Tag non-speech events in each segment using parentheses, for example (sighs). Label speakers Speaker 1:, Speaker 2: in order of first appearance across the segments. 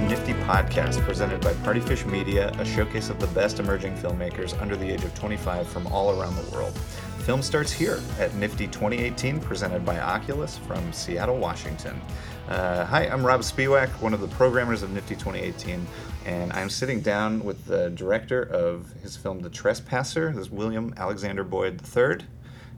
Speaker 1: a NFFTY podcast presented by Partyfish Media, a showcase of the best emerging filmmakers under the age of 25 from all around the world. Film starts here at NFFTY 2018, presented by Oculus from Seattle, Washington. Uh, hi, I'm Rob Speewack, one of the programmers of NFFTY 2018, and I'm sitting down with the director of his film The Trespasser, this is William Alexander Boyd III.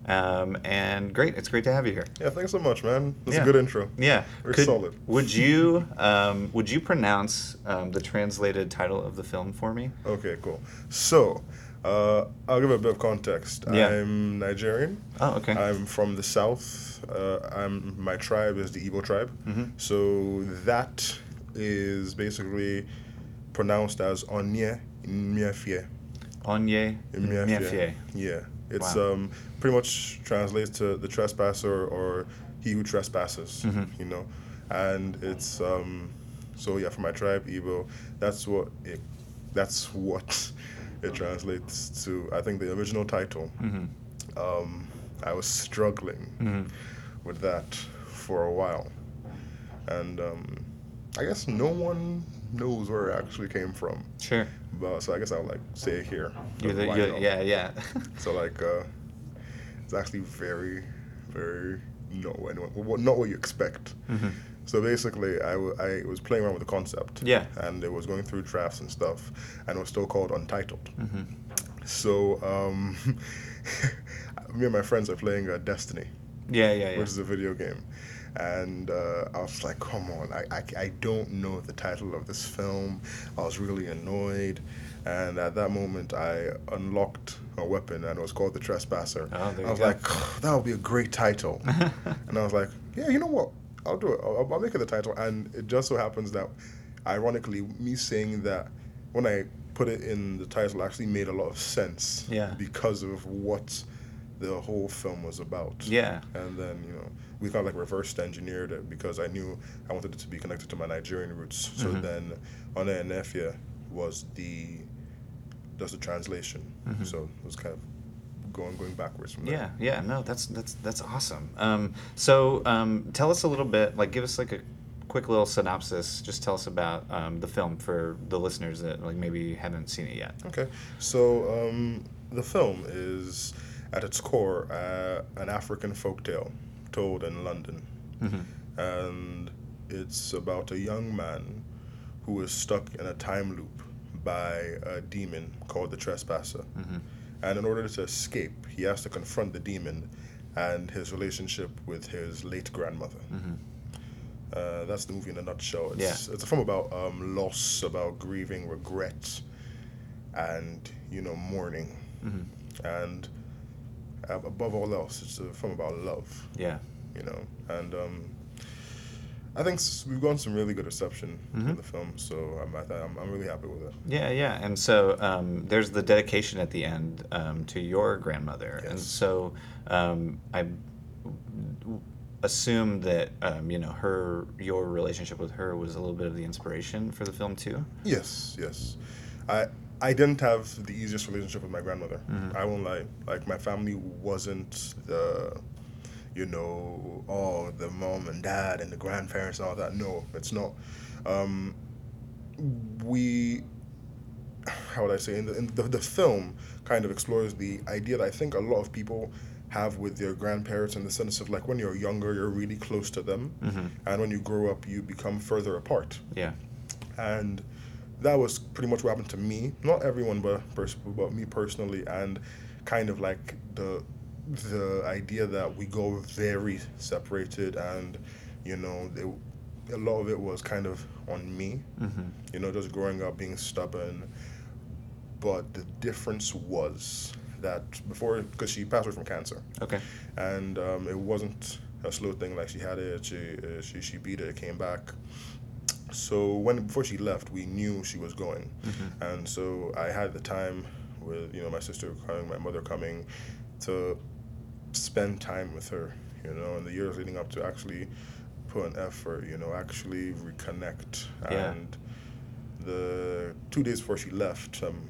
Speaker 1: Um, and great, it's great to have you here.
Speaker 2: Yeah, thanks so much, man. That's
Speaker 1: Yeah.
Speaker 2: a good intro.
Speaker 1: Yeah,
Speaker 2: Very
Speaker 1: Could-
Speaker 2: solid.
Speaker 1: Would you um, would you pronounce um, the translated title of the film for me?
Speaker 2: Okay, cool. So, uh, I'll give a bit of context.
Speaker 1: Yeah.
Speaker 2: I'm Nigerian.
Speaker 1: Oh, okay.
Speaker 2: I'm from the south. Uh, I'm my tribe is the Igbo tribe.
Speaker 1: Mm-hmm.
Speaker 2: So that is basically pronounced as Onye Nmefie.
Speaker 1: Onye. Miefie.
Speaker 2: Yeah, it's
Speaker 1: Wow.
Speaker 2: um pretty much translates to the trespasser or he who trespasses.
Speaker 1: Mm-hmm.
Speaker 2: You know, and it's um so yeah for my tribe Igbo that's what it that's what it translates to. I think the original title.
Speaker 1: Mm-hmm.
Speaker 2: Um, I was struggling
Speaker 1: Mhm.
Speaker 2: with that for a while, and um, I guess no one knows where it actually came from.
Speaker 1: Sure.
Speaker 2: But so I guess I'll like say it here.
Speaker 1: You're the, you're, yeah, yeah.
Speaker 2: So like, uh, it's actually very, very not what anyone, what- not what you expect.
Speaker 1: Mhm.
Speaker 2: So basically, I, w- I was playing around with the concept.
Speaker 1: Yeah.
Speaker 2: And it was going through drafts and stuff, and it was still called Untitled.
Speaker 1: Mhm.
Speaker 2: So um, (laughs) me and my friends are playing uh, Destiny,
Speaker 1: Yeah, yeah, yeah.
Speaker 2: which is a video game. And uh, I was like, come on, I, I, I don't know the title of this film. I was really annoyed. And at that moment, I unlocked a weapon, and it was called The Trespasser.
Speaker 1: Oh,
Speaker 2: I was
Speaker 1: go.
Speaker 2: like, that would be a great title. (laughs) and I was like, yeah, you know what? I'll do it. I'll, I'll make it the title. And it just so happens that, ironically, me saying that when I put it in the title actually made a lot of sense.
Speaker 1: Yeah.
Speaker 2: Because of what the whole film was about.
Speaker 1: Yeah.
Speaker 2: And then, you know, we kind of like reversed engineered it because I knew I wanted it to be connected to my Nigerian roots. (laughs) So
Speaker 1: Mhm.
Speaker 2: then Onye Nmefie was the just the translation.
Speaker 1: Mhm.
Speaker 2: So it was kind of going going backwards from
Speaker 1: Yeah,
Speaker 2: there.
Speaker 1: yeah, no, that's that's that's awesome. Um, so, um, tell us a little bit, like, give us like a quick little synopsis. Just tell us about um, the film for the listeners that like maybe haven't seen it yet.
Speaker 2: Okay. So um, the film is at its core uh, an African folktale told in London.
Speaker 1: Mhm.
Speaker 2: and it's about a young man who is stuck in a time loop by a demon called the trespasser.
Speaker 1: Mhm.
Speaker 2: And in order to escape, he has to confront the demon and his relationship with his late grandmother.
Speaker 1: Mhm.
Speaker 2: Uh, that's the movie in a nutshell. It's, it's a film about um, loss, about grieving, regret, and you know mourning.
Speaker 1: Mhm.
Speaker 2: And above all else, it's a film about love
Speaker 1: Yeah.
Speaker 2: you know. And um, I think we've gotten some really good reception
Speaker 1: Mhm.
Speaker 2: for the film, so I'm, I'm I'm really happy with it.
Speaker 1: Yeah, yeah, and so um, there's the dedication at the end um, to your grandmother, and so um, I assume that um, you know her, your relationship with her was a little bit of the inspiration for the film too.
Speaker 2: Yes, yes. I I didn't have the easiest relationship with my grandmother.
Speaker 1: Mhm.
Speaker 2: I won't lie. Like my family wasn't the, you know, oh the mom and dad and the grandparents and all that. No, it's not. Um, we how would I say in the, in the the film kind of explores the idea that I think a lot of people have with their grandparents in the sense of like when you're younger you're really close to them
Speaker 1: Mhm.
Speaker 2: and when you grow up you become further apart
Speaker 1: Yeah.
Speaker 2: and that was pretty much what happened to me not everyone but but me personally and kind of like the the idea that we go very separated and you know a lot of it was kind of on me
Speaker 1: hmm
Speaker 2: you know, just growing up being stubborn. But the difference was that before, because she passed away from cancer,
Speaker 1: Okay.
Speaker 2: and um, it wasn't a slow thing. Like she had it, she uh, she she beat it, it came back. So when before she left, we knew she was going,
Speaker 1: Mhm.
Speaker 2: and so I had the time with you know my sister coming, my mother coming, to spend time with her. You know, in the years leading up to actually put an effort. You know, actually reconnect
Speaker 1: Yeah.
Speaker 2: and the two days before she left, um,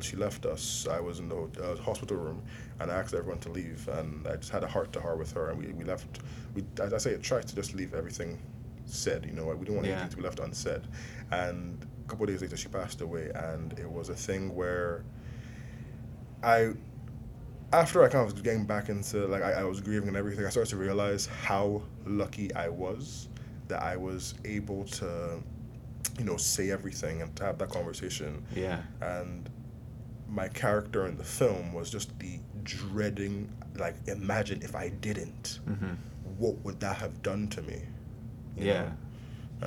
Speaker 2: she left us. I was in the uh, hospital room, and I asked everyone to leave, and I just had a heart to heart with her, and we, we left. We, as I say, I tried to just leave everything said. You know, we didn't want
Speaker 1: Yeah.
Speaker 2: anything to be left unsaid. And a couple of days later, she passed away, and it was a thing where I, after I kind of was getting back into like I, I was grieving and everything, I started to realize how lucky I was that I was able to, you know, say everything and to have that conversation
Speaker 1: Yeah.
Speaker 2: and my character in the film was just the dreading like imagine if i didn't
Speaker 1: hmm
Speaker 2: what would that have done to me
Speaker 1: Yeah.
Speaker 2: know?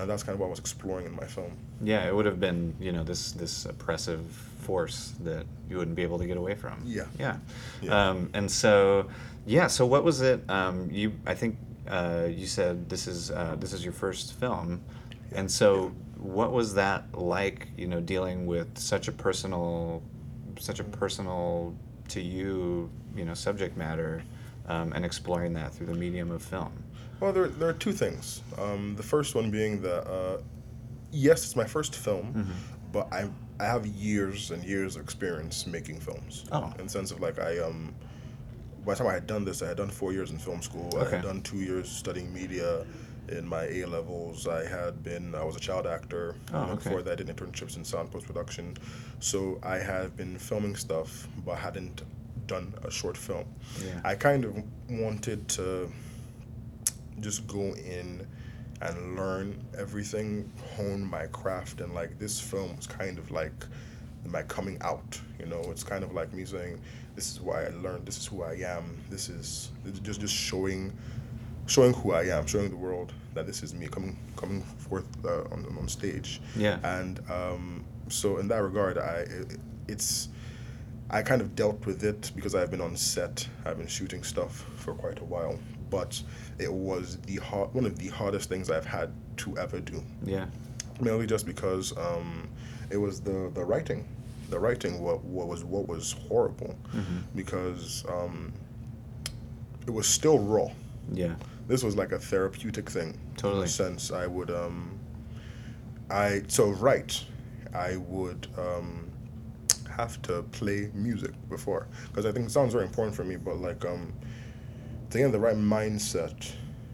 Speaker 2: and that's kind of what i was exploring in my film
Speaker 1: Yeah, it would have been, you know, this this oppressive force that you wouldn't be able to get away from.
Speaker 2: Yeah.
Speaker 1: Yeah.
Speaker 2: Yeah.
Speaker 1: Um, and so, yeah. So what was it? Um, you, I think, uh, you said this is uh, this is your first film, and so what was that like? You know, dealing with such a personal, such a personal to you, you know, subject matter, um, and exploring that through the medium of film.
Speaker 2: Well there, there are two things um, the first one being that uh, yes it's my first film
Speaker 1: Mm-hmm.
Speaker 2: but I, I have years and years of experience making films
Speaker 1: Oh.
Speaker 2: in the sense of like i um by the time I had done this, I had done four years in film school. I had done two years studying media in my A levels. I had been, I was a child actor.
Speaker 1: Oh, okay.
Speaker 2: Before that, I did internships in sound post production. So I have been filming stuff, but hadn't done a short film.
Speaker 1: Yeah.
Speaker 2: I kind of wanted to just go in and learn everything, hone my craft, and like this film was kind of like my coming out. You know, it's kind of like me saying, "This is why I learned. This is who I am. This is just just showing, showing who I am, showing the world that this is me coming coming forth uh, on on stage."
Speaker 1: Yeah.
Speaker 2: And um, so in that regard, I it, it's. I kind of dealt with it because I've been on set. I've been shooting stuff for quite a while, but it was the hard, one of the hardest things I've had to ever do.
Speaker 1: Yeah.
Speaker 2: Mainly just because um, it was the the writing. The writing what, what was what was horrible because um, it was still raw.
Speaker 1: Yeah.
Speaker 2: This was like a therapeutic thing.
Speaker 1: Totally.
Speaker 2: In a sense, I would um, I so write, I would um, have to play music before because I think it sounds very important for me. But like um, to get in the right mindset,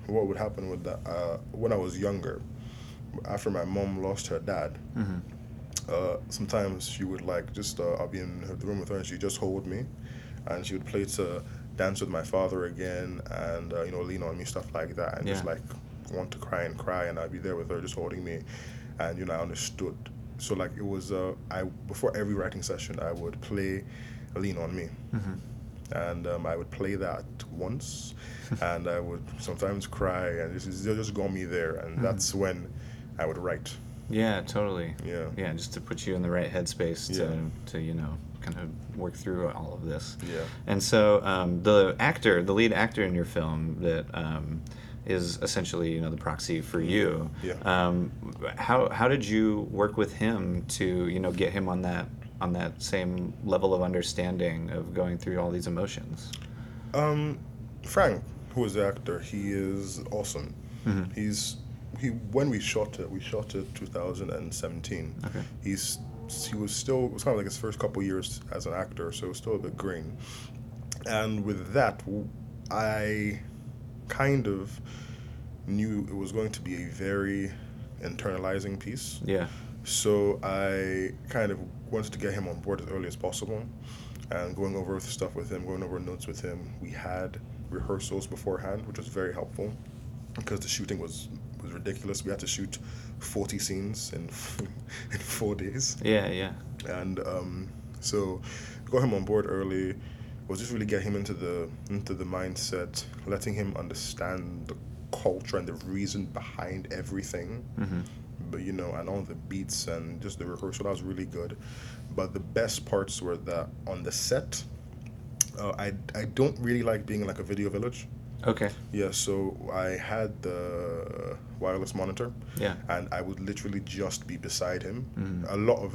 Speaker 2: what would happen with that? Uh, when I was younger, after my mom lost her dad,
Speaker 1: hmm
Speaker 2: uh, sometimes she would like just uh, I'll be in her- the room with her and she'd just hold me, and she would play to dance with my father again and uh, you know lean on me stuff like that and just like want to cry and cry and I'd be there with her just holding me, and you know I understood. So like it was uh, I before every writing session I would play lean on me
Speaker 1: hmm
Speaker 2: and um, I would play that once, (laughs) and I would sometimes cry, and this is, just got me there, and that's when I would write.
Speaker 1: Yeah, totally.
Speaker 2: Yeah.
Speaker 1: Yeah, just to put you in the right headspace to,
Speaker 2: Yeah.
Speaker 1: to you know, kind of work through all of this.
Speaker 2: Yeah.
Speaker 1: And so um, the actor, the lead actor in your film that um, is essentially, you know, the proxy for you.
Speaker 2: Yeah.
Speaker 1: Um, how, how did you work with him to, you know, get him on that on that same level of understanding of going through all these emotions?
Speaker 2: Um, Frank, who is the actor, he is awesome.
Speaker 1: Mhm.
Speaker 2: He's he when we shot it, we shot it 2017.
Speaker 1: Okay.
Speaker 2: He's he was still it was kind of like his first couple years as an actor, so still a bit green. And with that, I kind of knew it was going to be a very internalizing piece.
Speaker 1: Yeah.
Speaker 2: So I kind of wanted to get him on board as early as possible and going over stuff with him, going over notes with him. We had rehearsals beforehand, which was very helpful because the shooting was was ridiculous. We had to shoot 40 scenes in (laughs) in 4 days.
Speaker 1: Yeah, yeah.
Speaker 2: And um, so got him on board early was just really get him into the into the mindset, letting him understand the culture and the reason behind everything
Speaker 1: hmm
Speaker 2: but you know, and all the beats and just the rehearsal that was really good. But the best parts were that on the set, uh, I I don't really like being in like a video village.
Speaker 1: Okay.
Speaker 2: Yeah, so I had the wireless monitor,
Speaker 1: Yeah.
Speaker 2: and I would literally just be beside him.
Speaker 1: Mhm.
Speaker 2: A lot of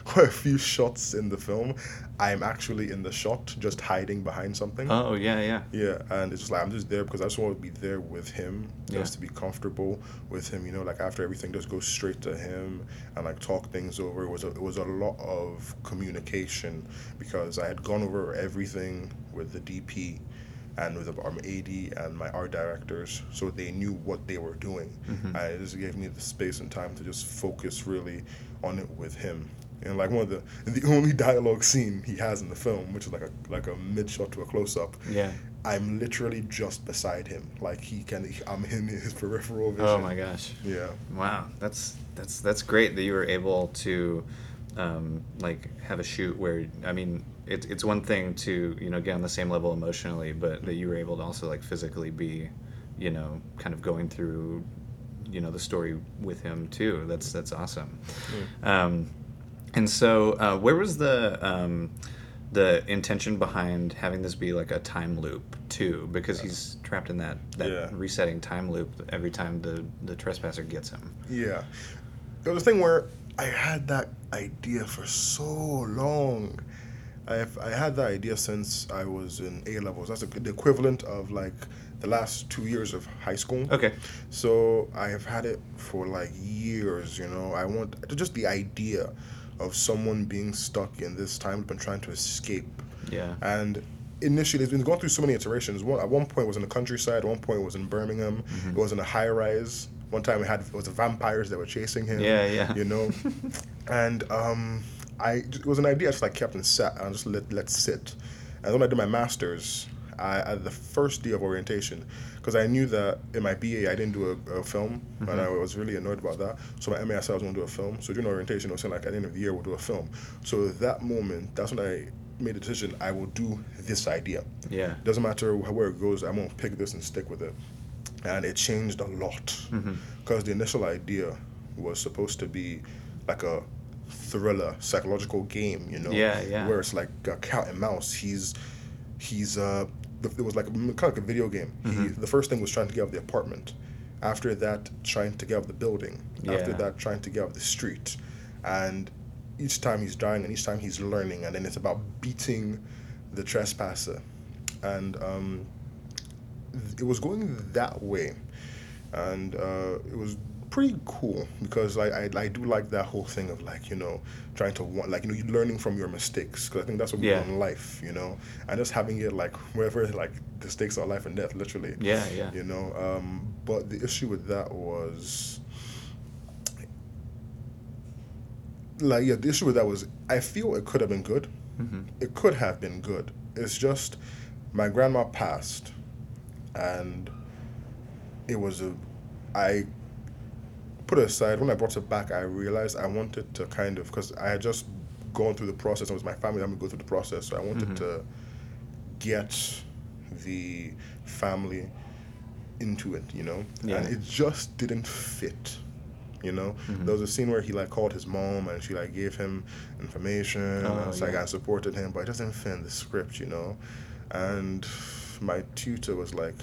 Speaker 2: (laughs) quite a few shots in the film, I'm actually in the shot, just hiding behind something.
Speaker 1: Oh, yeah, yeah.
Speaker 2: Yeah, and it's just like I'm just there because I just want to be there with him,
Speaker 1: Yeah.
Speaker 2: just to be comfortable with him. You know, like after everything, just go straight to him and like talk things over. It was a, it was a lot of communication because I had gone over everything with the DP, and with our AD and my art directors, so they knew what they were doing.
Speaker 1: Mm-hmm.
Speaker 2: And it just gave me the space and time to just focus really on it with him. And like one of the the only dialogue scene he has in the film, which is like a like a mid shot to a close up.
Speaker 1: Yeah.
Speaker 2: I'm literally just beside him, like he can. I'm in his peripheral vision.
Speaker 1: Oh my gosh.
Speaker 2: Yeah.
Speaker 1: Wow, that's that's that's great that you were able to um, like have a shoot where I mean it's it's one thing to you know get on the same level emotionally, but that you were able to also like physically be, you know, kind of going through, you know, the story with him too. That's that's awesome. Um, and so, uh, where was the um, the intention behind having this be like a time loop too? Because he's trapped in that that
Speaker 2: Yeah.
Speaker 1: resetting time loop every time the the trespasser gets him.
Speaker 2: Yeah. A thing where I had that idea for so long. I have, I had that idea since I was in A levels. That's the equivalent of like the last two years of high school.
Speaker 1: Okay.
Speaker 2: So I have had it for like years, you know. I want just the idea of someone being stuck in this time and trying to escape.
Speaker 1: Yeah.
Speaker 2: And initially, it's been going through so many iterations. One, at one point, it was in the countryside. At one point, it was in Birmingham.
Speaker 1: Mm-hmm.
Speaker 2: It was in a high rise. One time, it had it was the vampires that were chasing him.
Speaker 1: Yeah, yeah.
Speaker 2: You know, (laughs) and um, I it was an idea I just like kept and sat and just let let sit. And when I did my masters, I at the first day of orientation, because I knew that in my BA I didn't do a, a film, and I was really annoyed about that. So my MA I said I was going to do a film. So during orientation, I was saying like at the end of the year we'll do a film. So that moment, that's when I made a decision I will do this idea.
Speaker 1: Yeah.
Speaker 2: Doesn't matter where it goes, I'm gonna pick this and stick with it. And it changed a lot
Speaker 1: Mm-hmm.
Speaker 2: because the initial idea was supposed to be like a thriller, psychological game, you know,
Speaker 1: Yeah, yeah.
Speaker 2: where it's like a cat and mouse. He's he's uh, it was like a, kind of like a video game. He,
Speaker 1: Mm-hmm.
Speaker 2: the first thing was trying to get out of the apartment. After that, trying to get out of the building. After that, trying to get out of the street. And each time he's dying and each time he's learning and then it's about beating the trespasser and um, it was going that way and uh, it was pretty cool because I, I I do like that whole thing of like you know trying to want like you know you learning from your mistakes because I think that's what we
Speaker 1: Yeah.
Speaker 2: do in life you know and just having it like wherever like the stakes are life and death literally
Speaker 1: Yeah, yeah.
Speaker 2: you know um, but the issue with that was like yeah the issue with that was I feel it could have been good
Speaker 1: Mm-hmm.
Speaker 2: it could have been good it's just my grandma passed and it was a I put it aside when I brought it back I realized I wanted to kind of because I had just gone through the process it was my family that me go through the process so I wanted
Speaker 1: Mm-hmm.
Speaker 2: to get the family into it you know
Speaker 1: Yeah.
Speaker 2: and it just didn't fit you know
Speaker 1: Mm-hmm.
Speaker 2: there was a scene where he like called his mom and she like gave him information
Speaker 1: Oh,
Speaker 2: and like
Speaker 1: yeah.
Speaker 2: I supported him but it doesn't fit in the script you know and my tutor was like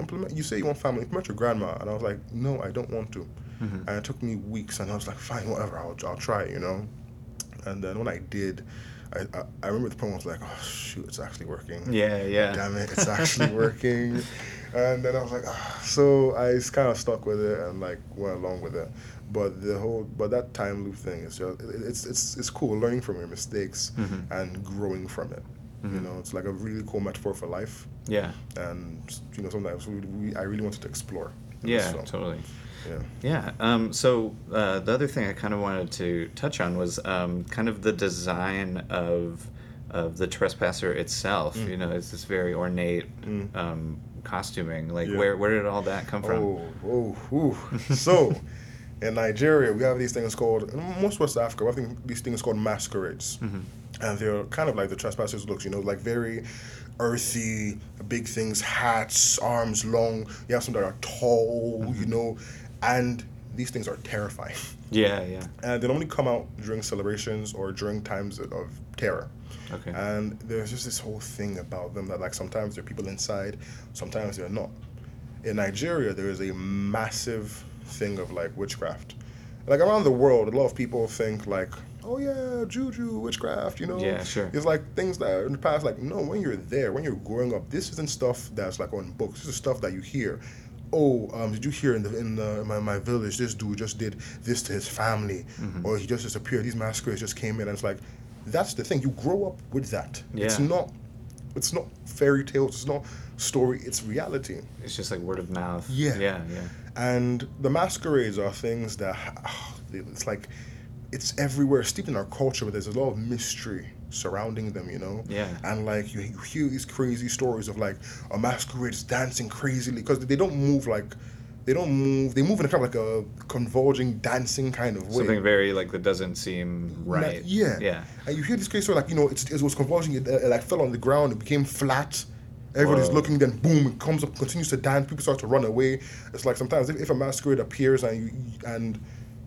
Speaker 2: implement you say you want family implement your grandma and I was like no I don't want to
Speaker 1: Mm-hmm.
Speaker 2: and it took me weeks and I was like fine whatever I'll, I'll try you know and then when I did I, I, I remember the point I was like oh shoot it's actually working
Speaker 1: Yeah, yeah.
Speaker 2: damn it, it's actually (laughs) working. And then I was like, ah. so I kind of stuck with it and like went along with it. But the whole, but that time loop thing is just, it- it's it's it's cool learning from your mistakes
Speaker 1: Mm-hmm.
Speaker 2: and growing from it. You know, it's like a really cool metaphor for life,
Speaker 1: Yeah.
Speaker 2: and you know something I was really, I wanted to explore.
Speaker 1: Yeah, totally.
Speaker 2: Yeah.
Speaker 1: Yeah. Um, so uh, the other thing I kind of wanted to touch on was um, kind of the design of of the trespasser itself.
Speaker 2: Mm.
Speaker 1: You know, it's this very ornate um, costuming. Like,
Speaker 2: Yeah.
Speaker 1: where where did all that come from?
Speaker 2: Oh, oh, so in Nigeria, we have these things called, in most West Africa, we have thing- these things called masquerades. And they're kind of like the trespassers' looks, you know, like very earthy, big things, hats, arms long. You have some that are tall, mm-hmm. you know, and these things are terrifying. (laughs)
Speaker 1: Yeah, yeah.
Speaker 2: And they normally come out during celebrations or during times of terror.
Speaker 1: Okay.
Speaker 2: And there's just this whole thing about them that like sometimes there are people inside, sometimes they're not. In Nigeria, there is a massive thing of like witchcraft. Like around the world, a lot of people think like, oh yeah, juju, witchcraft, you know?
Speaker 1: Yeah, sure.
Speaker 2: It's like things that in the past, like, no, when you're there, when you're growing up, this isn't stuff that's like on books. This is stuff that you hear. Oh, um, did you hear in the in the, my, my village this dude just did this to his family,
Speaker 1: Mm-hmm.
Speaker 2: or he just disappeared. These masquerades just came in, and it's like, that's the thing. You grow up with that.
Speaker 1: Yeah.
Speaker 2: It's not it's not fairy tales. It's not story. It's reality.
Speaker 1: It's just like word of mouth.
Speaker 2: Yeah.
Speaker 1: Yeah, yeah.
Speaker 2: And the masquerades are things that (sighs) it's like it's everywhere, steeped in our culture, but there's a lot of mystery surrounding them, you know?
Speaker 1: Yeah.
Speaker 2: And like you, you hear these crazy stories of like a masquerade dancing crazily because they don't move like they don't move. They move in a kind of like a convulging, dancing kind of way.
Speaker 1: Something very like that doesn't seem right.
Speaker 2: Like, yeah.
Speaker 1: Yeah.
Speaker 2: And you hear this crazy story, like you know, it's, it was convulsing. It, it like fell on the ground. It became flat. Everybody's
Speaker 1: Whoa.
Speaker 2: looking. Then boom, it comes up, continues to dance. People start to run away. It's like sometimes if, if a masquerade appears and you and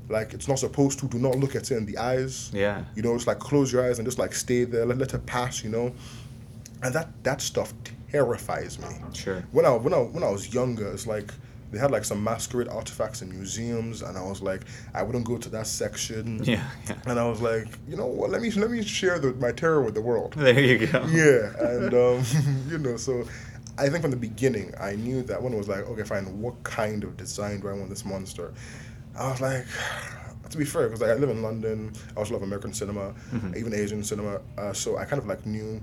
Speaker 2: like it's not supposed to, do not look at it in the eyes.
Speaker 1: Yeah.
Speaker 2: You know, it's like close your eyes and just like stay there. Let, let it pass. You know, and that that stuff terrifies me.
Speaker 1: Sure.
Speaker 2: When I when I when I was younger, it's like they had like some masquerade artifacts in museums, and I was like, I wouldn't go to that section. (laughs)
Speaker 1: Yeah, yeah.
Speaker 2: And I was like, you know what? Let me let me share the, my terror with the world. (laughs)
Speaker 1: There you go.
Speaker 2: Yeah, and (laughs) um, you know, so I think from the beginning, I knew that one was like, okay, fine, what kind of design do I want this monster? I was like, to be fair, because I live in London, I also love American cinema, even Asian cinema, uh, so I kind of like knew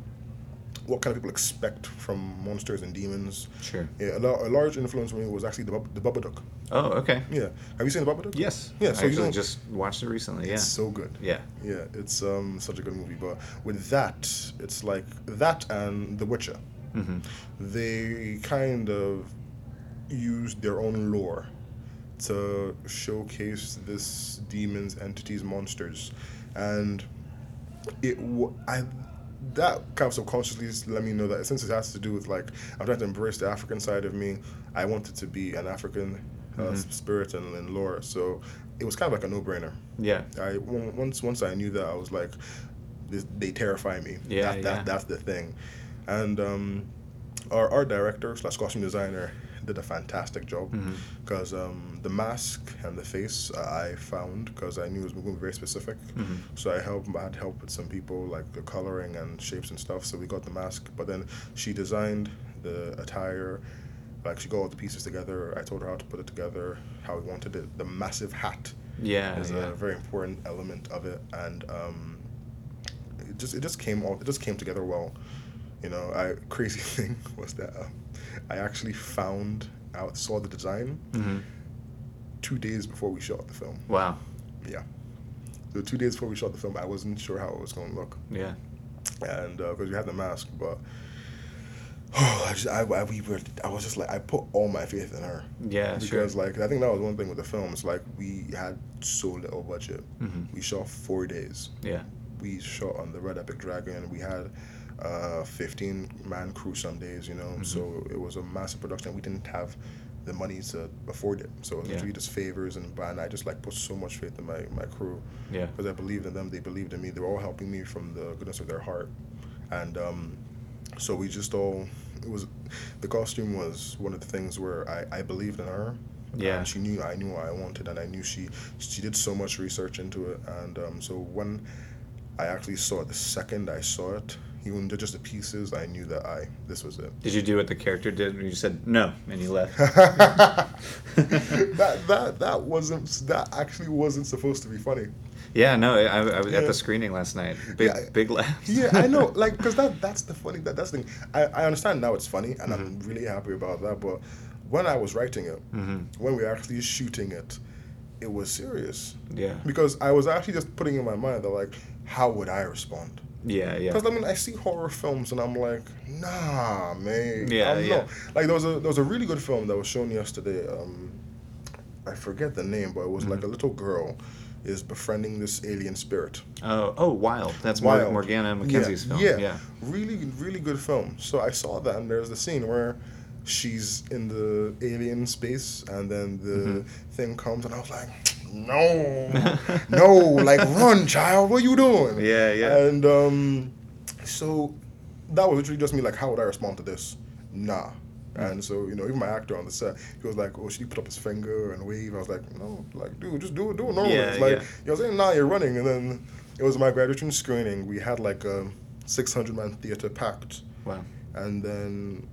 Speaker 2: what kind of people expect from monsters and demons.
Speaker 1: Sure.
Speaker 2: Yeah, a, lar- a large influence for me was actually the, Bub- the Babadook.
Speaker 1: Oh, okay.
Speaker 2: Yeah, have you seen the Babadook?
Speaker 1: Yes.
Speaker 2: Yeah,
Speaker 1: I
Speaker 2: so you know-
Speaker 1: just watched it recently. Yeah.
Speaker 2: It's so good.
Speaker 1: yeah.
Speaker 2: Yeah, it's um such a good movie. But with that, it's like that and The Witcher.
Speaker 1: hmm
Speaker 2: They kind of used their own lore to showcase this demons, entities, monsters, and it. wa- I that kind of subconsciously let me know that since it has to do with like I'm trying to embrace the African side of me, I wanted to be an African uh,
Speaker 1: Mhm.
Speaker 2: spirit and, and lore. So it was kind of like a no-brainer.
Speaker 1: Yeah.
Speaker 2: I once once I knew that I was like, this, they terrify me.
Speaker 1: Yeah,
Speaker 2: that, that,
Speaker 1: yeah.
Speaker 2: that's the thing. And um, our art director slash costume designer did a fantastic job because um, the mask and the face uh, I found because I knew it was going to be very specific.
Speaker 1: Mhm.
Speaker 2: So I helped. I had help with some people like the coloring and shapes and stuff. So we got the mask, but then she designed the attire. Like she got all the pieces together. I told her how to put it together, how we wanted it. The massive hat
Speaker 1: Yeah.
Speaker 2: is
Speaker 1: yeah.
Speaker 2: a very important element of it, and um, it just it just came all it just came together well. You know, I (laughs) crazy thing was that um, I actually found out saw the design
Speaker 1: hmm
Speaker 2: two days before we shot the film.
Speaker 1: Wow.
Speaker 2: Yeah, so two days before we shot the film, I wasn't sure how it was going to look,
Speaker 1: Yeah.
Speaker 2: and because we had the mask, but. Oh, (sighs) I just I, I we were I was just like I put all my faith in her
Speaker 1: Yeah. Sure.
Speaker 2: because like I think that was one thing with the film. It's like we had so little budget.
Speaker 1: Mhm.
Speaker 2: We shot four days.
Speaker 1: Yeah.
Speaker 2: we shot on the Red Epic Dragon. We had a 15 man crew some days, you know.
Speaker 1: Mm-hmm.
Speaker 2: So it was a massive production. We didn't have the money to afford it. So it was
Speaker 1: Yeah.
Speaker 2: literally just favors and and I just like put so much faith in my, my crew
Speaker 1: Yeah.
Speaker 2: because I believed in them. They believed in me. They were all helping me from the goodness of their heart. And um, so we just all, it was, the costume was one of the things where I, I believed in her.
Speaker 1: Yeah.
Speaker 2: And she knew I knew what I wanted, and I knew she she did so much research into it. And um, so when I actually saw it, the second I saw it, even just the pieces, I knew that I this was it.
Speaker 1: Did you do what the character did? when You said no, and you left. (laughs)
Speaker 2: that that that wasn't that actually wasn't supposed to be funny.
Speaker 1: yeah. No. I, I was at the screening last night. Big,
Speaker 2: Yeah.
Speaker 1: big laugh.
Speaker 2: Yeah, I know, (laughs) like, cause that that's the funny that that's the thing. I, I understand now it's funny, and I'm
Speaker 1: Mm-hmm.
Speaker 2: really happy about that. But when I was writing it,
Speaker 1: Mhm.
Speaker 2: when we were actually shooting it, it was serious
Speaker 1: Yeah.
Speaker 2: because I was actually just putting in my mind that like, how would I respond?
Speaker 1: Yeah. Yeah.
Speaker 2: Because I mean, I see horror films and I'm like, nah, man.
Speaker 1: Yeah, yeah.
Speaker 2: Like there was a there was a really good film that was shown yesterday. Um, I forget the name, but it was like
Speaker 1: Mm-hmm.
Speaker 2: a little girl is befriending this alien spirit.
Speaker 1: Oh. Oh. Wild. That's
Speaker 2: Wild.
Speaker 1: Morgana Mackenzie's
Speaker 2: yeah,
Speaker 1: film.
Speaker 2: Yeah,
Speaker 1: Yeah.
Speaker 2: really, really good film. So I saw that, and there's the scene where she's in the alien space, and then the
Speaker 1: Mm-hmm.
Speaker 2: thing comes, and I was like, no, (laughs) no, like run, child, what are you doing?
Speaker 1: Yeah, yeah.
Speaker 2: And um, so that was literally just me, like, how would I respond to this? Nah. And so, you know, even my actor on the set, he was like, "Oh, should he put up his finger and wave?" I was like, "No, like, dude, just do it, do it normally."
Speaker 1: Yeah,
Speaker 2: it's like,
Speaker 1: yeah.
Speaker 2: you know, saying, "Nah, you're running." And then it was my graduation screening. We had like a 600 man theater packed,
Speaker 1: Wow.
Speaker 2: and then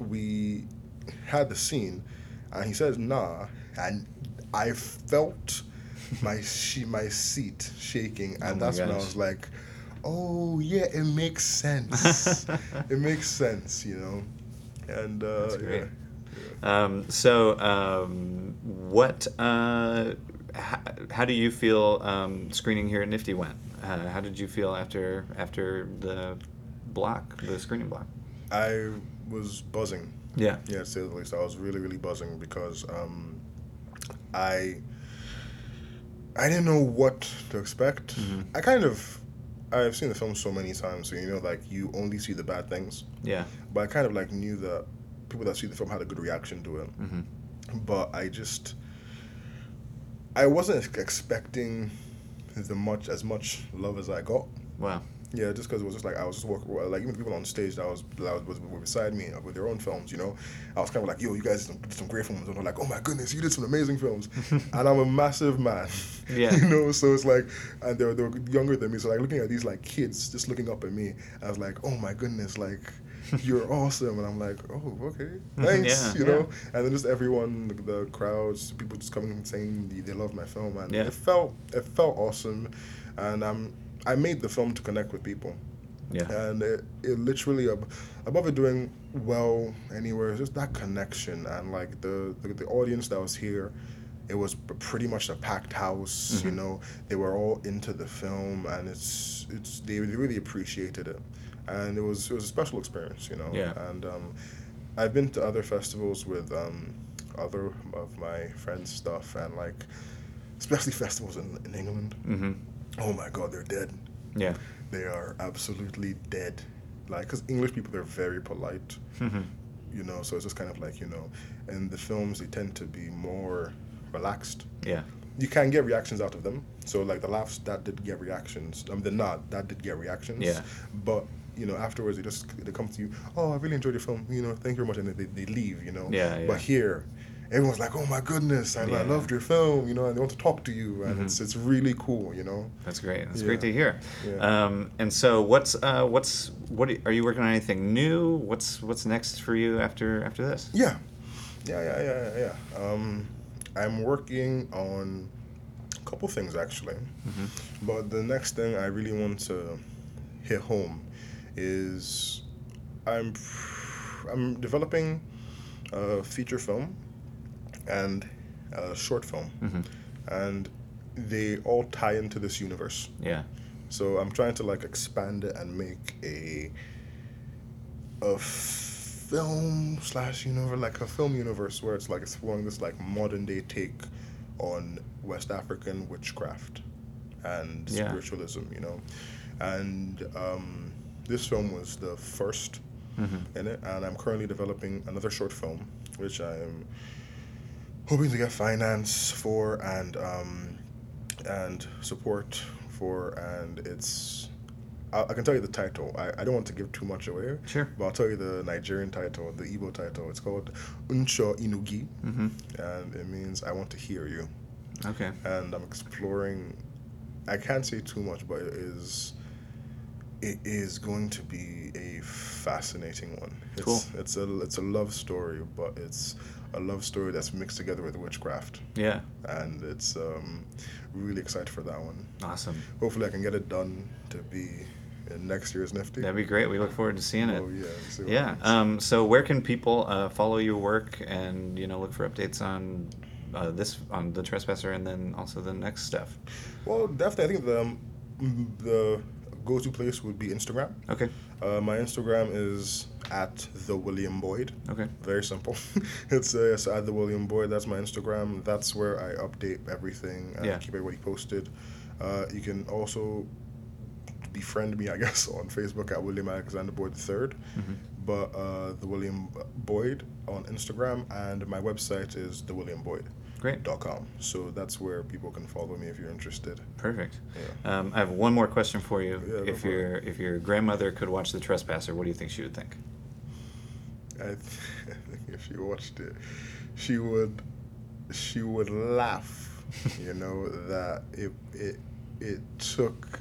Speaker 2: we had the scene, and he says, "Nah," and I felt my (laughs) she my seat shaking, and
Speaker 1: Oh
Speaker 2: that's when I was like, oh yeah, it makes sense. (laughs) it makes sense, you know. And uh,
Speaker 1: great.
Speaker 2: yeah.
Speaker 1: Um, so, um, what? Uh, how, how do you feel um, screening here at NFFTY went? Uh, how did you feel after after the block, the screening block?
Speaker 2: I was buzzing.
Speaker 1: Yeah.
Speaker 2: Yeah, to say the least. I was really, really buzzing because um, I I didn't know what to expect.
Speaker 1: Mhm.
Speaker 2: I kind of I've seen the film so many times, so you know, like you only see the bad things.
Speaker 1: Yeah.
Speaker 2: But I kind of like knew that people that see the film had a good reaction to it.
Speaker 1: hmm
Speaker 2: But I just I wasn't expecting the much as much love as I got.
Speaker 1: Wow.
Speaker 2: Yeah, just because it was just like I was just walking, like even the people on stage that was that was, were beside me uh, with their own films, you know, I was kind of like, yo, you guys did some, did some great films, and they're like, oh my goodness, you did some amazing films, (laughs) and I'm a massive man, (laughs)
Speaker 1: Yeah.
Speaker 2: you know, so it's like, and they were, they were younger than me, so like looking at these like kids just looking up at me, I was like, oh my goodness, like. (laughs) You're awesome, and I'm like, oh, okay, thanks,
Speaker 1: Yeah,
Speaker 2: you know. And then just everyone, the, the crowds, people just coming and saying they, they love my film, and
Speaker 1: Yeah.
Speaker 2: it felt it felt awesome, and um, I made the film to connect with people
Speaker 1: Yeah.
Speaker 2: and it, it literally ab- above it doing well anywhere it's just that connection and like the, the the audience that was here it was pretty much a packed house you
Speaker 1: Mhm.
Speaker 2: know they were all into the film and it's it's they, really appreciated it and it was it was a special experience you know
Speaker 1: Yeah.
Speaker 2: and um, I've been to other festivals with um, other of my friends stuff and like especially festivals in, in England
Speaker 1: hmm
Speaker 2: oh my god they're dead
Speaker 1: Yeah.
Speaker 2: they are absolutely dead. Like, because English people, they're very polite,
Speaker 1: hmm
Speaker 2: you know, so it's just kind of like, you know, and the films, they tend to be more relaxed.
Speaker 1: Yeah.
Speaker 2: You can get reactions out of them. So, like, the laughs, that did get reactions. I mean, the nod, that did get reactions.
Speaker 1: Yeah.
Speaker 2: But, you know, afterwards, they just, they come to you, oh, I really enjoyed your film, you know, thank you very much, and they, they leave, you know.
Speaker 1: Yeah, yeah.
Speaker 2: But here, everyone's like, oh my goodness, I, I loved your film, you know, and they want to talk to you, and
Speaker 1: Mhm.
Speaker 2: it's, it's really cool, you know.
Speaker 1: That's great. That's
Speaker 2: Yeah.
Speaker 1: great to hear.
Speaker 2: Yeah.
Speaker 1: Um, and so, what's uh, what's what are you, working on anything new? What's what's next for you after after this?
Speaker 2: Yeah, yeah, yeah, yeah, yeah. yeah. Um, I'm working on a couple things actually,
Speaker 1: hmm
Speaker 2: but the next thing I really want to hit home is I'm I'm developing a feature film and a short film,
Speaker 1: hmm
Speaker 2: and they all tie into this universe.
Speaker 1: Yeah.
Speaker 2: So I'm trying to like expand it and make a a film slash universe like a film universe where it's like exploring this like modern day take on West African witchcraft and
Speaker 1: Yeah.
Speaker 2: spiritualism, you know. And um, this film was the first
Speaker 1: hmm
Speaker 2: in it, and I'm currently developing another short film, which I am hoping to get finance for and um, and support for, and it's. I, I can tell you the title. I, I don't want to give too much away,
Speaker 1: Sure.
Speaker 2: but I'll tell you the Nigerian title, the Igbo title. It's called Uncho Inugi,
Speaker 1: hmm
Speaker 2: and it means I want to hear you.
Speaker 1: Okay.
Speaker 2: And I'm exploring. I can't say too much, but it is. It is going to be a fascinating one. It's,
Speaker 1: Cool.
Speaker 2: It's a it's a love story, but it's a love story that's mixed together with witchcraft,
Speaker 1: Yeah.
Speaker 2: and it's um, really excited for that one.
Speaker 1: Awesome.
Speaker 2: Hopefully, I can get it done to be in next year's NFFTY.
Speaker 1: That'd be great. We look forward to seeing it.
Speaker 2: Oh yeah.
Speaker 1: Yeah. Um, so, where can people uh, follow your work and you know look for updates on uh, this on the trespasser and then also the next stuff?
Speaker 2: well, definitely, I think the um, the go-to place would be Instagram.
Speaker 1: Okay.
Speaker 2: Uh, my Instagram is at the William Boyd.
Speaker 1: Okay.
Speaker 2: Very simple. (laughs) it's uh, it's at the William Boyd. That's my Instagram. That's where I update everything and
Speaker 1: Yeah.
Speaker 2: keep everybody posted. Uh, you can also befriend me, I (laughs) guess, on Facebook at William Alexander Boyd III.
Speaker 1: Mm-hmm.
Speaker 2: But uh, the William Boyd on Instagram and my website is thewilliamboyd.com.
Speaker 1: Great.
Speaker 2: So that's where people can follow me if you're interested.
Speaker 1: Perfect.
Speaker 2: Yeah.
Speaker 1: Um, I have one more question for you.
Speaker 2: Yeah,
Speaker 1: if your if your grandmother could watch The Trespasser, what do you think she would think?
Speaker 2: I th- I (laughs) think if she watched it, she would she would laugh. (laughs) you know that it it it took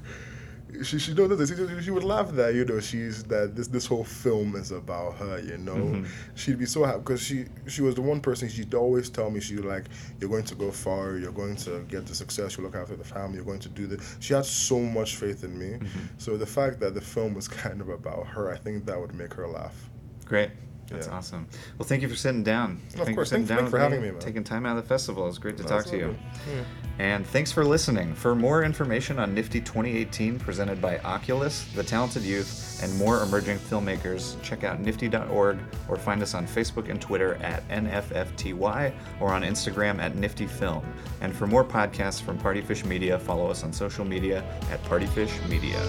Speaker 2: she she knows this. She, she would laugh that you know she's that this this whole film is about her. You know,
Speaker 1: Mm-hmm.
Speaker 2: she'd be so happy because she she was the one person she'd always tell me she like you're going to go far, you're going to get the success, you look after the family, you're going to do this. She had so much faith in me.
Speaker 1: Mm-hmm.
Speaker 2: So the fact that the film was (laughs) kind of about her, I think that would make her laugh.
Speaker 1: Great. That's
Speaker 2: Yeah.
Speaker 1: awesome. Well, thank you for sitting down.
Speaker 2: Of
Speaker 1: Thank you
Speaker 2: course.
Speaker 1: for sitting
Speaker 2: Thank-
Speaker 1: down
Speaker 2: thanks for having me, man.
Speaker 1: Taking time out of the festival. It's great to talk to you.
Speaker 2: Yeah.
Speaker 1: And thanks for listening. For more information on NFFTY 2018 presented by Oculus, The Talented Youth, and more emerging filmmakers, check out nffty.org or find us on Facebook and Twitter at NFFTY or on Instagram at NFFTY Film. And for more podcasts from Partyfish Media, follow us on social media at Partyfish Media.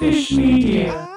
Speaker 3: Fish Media.